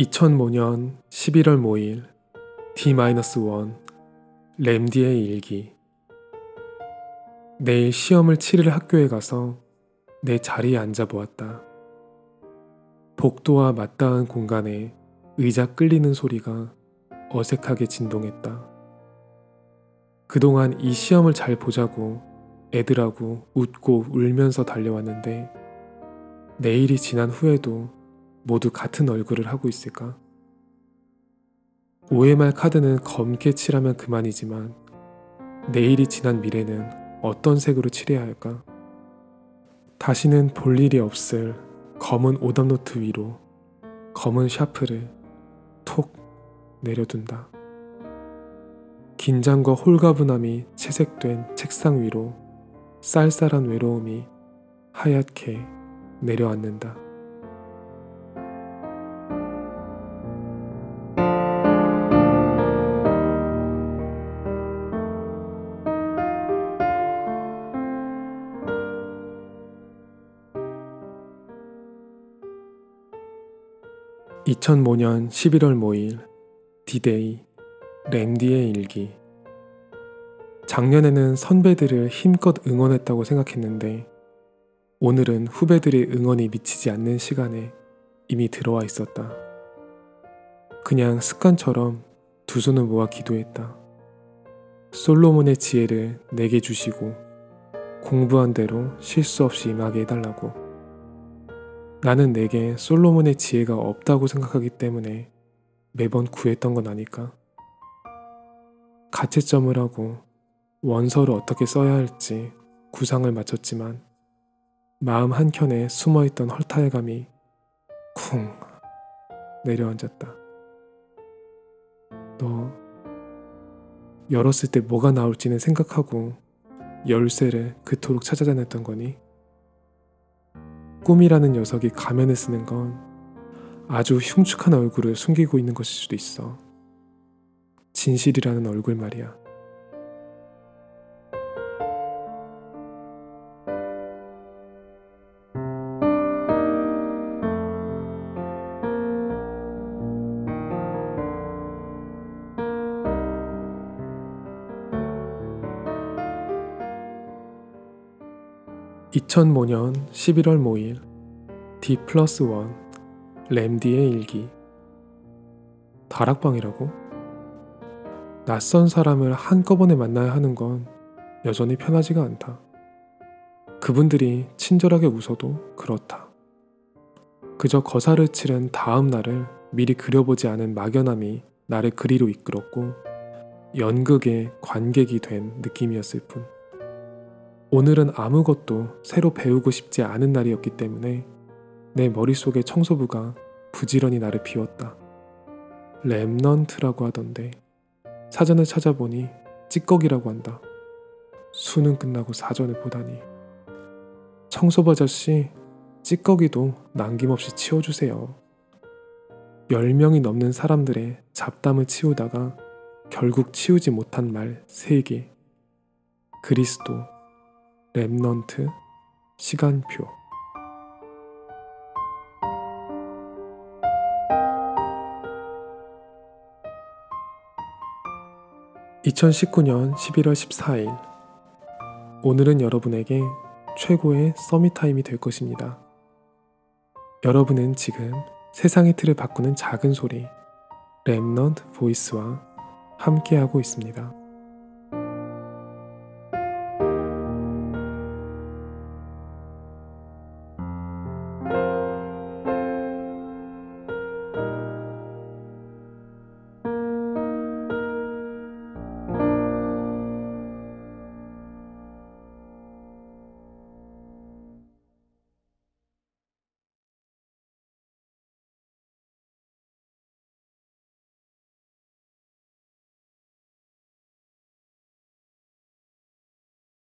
2005년 11월 5일 D-1 램디의 일기 내일 시험을 치를 학교에 가서 내 자리에 앉아 보았다. 복도와 맞닿은 공간에 의자 끌리는 소리가 어색하게 진동했다. 그동안 이 시험을 잘 보자고 애들하고 웃고 울면서 달려왔는데 내일이 지난 후에도 모두 같은 얼굴을 하고 있을까? OMR 카드는 검게 칠하면 그만이지만 내일이 지난 미래는 어떤 색으로 칠해야 할까? 다시는 볼 일이 없을 검은 오답노트 위로 검은 샤프를 톡 내려둔다. 긴장과 홀가분함이 채색된 책상 위로 쌀쌀한 외로움이 하얗게 내려앉는다. 2005년 11월 5일 디데이 랜디의 일기 작년에는 선배들을 힘껏 응원했다고 생각했는데 오늘은 후배들의 응원이 미치지 않는 시간에 이미 들어와 있었다. 그냥 습관처럼 두 손을 모아 기도했다. 솔로몬의 지혜를 내게 주시고 공부한 대로 실수 없이 임하게 해달라고. 나는 내게 솔로몬의 지혜가 없다고 생각하기 때문에 매번 구했던 건 아닐까? 가채점을 하고 원서를 어떻게 써야 할지 구상을 마쳤지만 마음 한켠에 숨어있던 헐탈감이 쿵 내려앉았다. 너 열었을 때 뭐가 나올지는 생각하고 열쇠를 그토록 찾아다녔던 거니? 꿈이라는 녀석이 가면을 쓰는 건 아주 흉측한 얼굴을 숨기고 있는 것일 수도 있어. 진실이라는 얼굴 말이야. 2005년 11월 모일 D 플러스 1 램디의 일기 다락방이라고? 낯선 사람을 한꺼번에 만나야 하는 건 여전히 편하지가 않다. 그분들이 친절하게 웃어도 그렇다. 그저 거사를 치른 다음 날을 미리 그려보지 않은 막연함이 나를 그리로 이끌었고 연극의 관객이 된 느낌이었을 뿐. 오늘은 아무것도 새로 배우고 싶지 않은 날이었기 때문에 내 머릿속의 청소부가 부지런히 나를 비웠다. 랩넌트라고 하던데 사전을 찾아보니 찌꺼기라고 한다. 수능 끝나고 사전을 보다니. 청소부 아저씨, 찌꺼기도 남김없이 치워주세요. 10명이 넘는 사람들의 잡담을 치우다가 결국 치우지 못한 말 3개. 그리스도, Remnant 시간표 2019년 11월 14일 오늘은 여러분에게 최고의 summit time이 될 것입니다. 여러분은 지금 세상의 틀을 바꾸는 작은 소리 랩넌트 보이스와 함께하고 있습니다.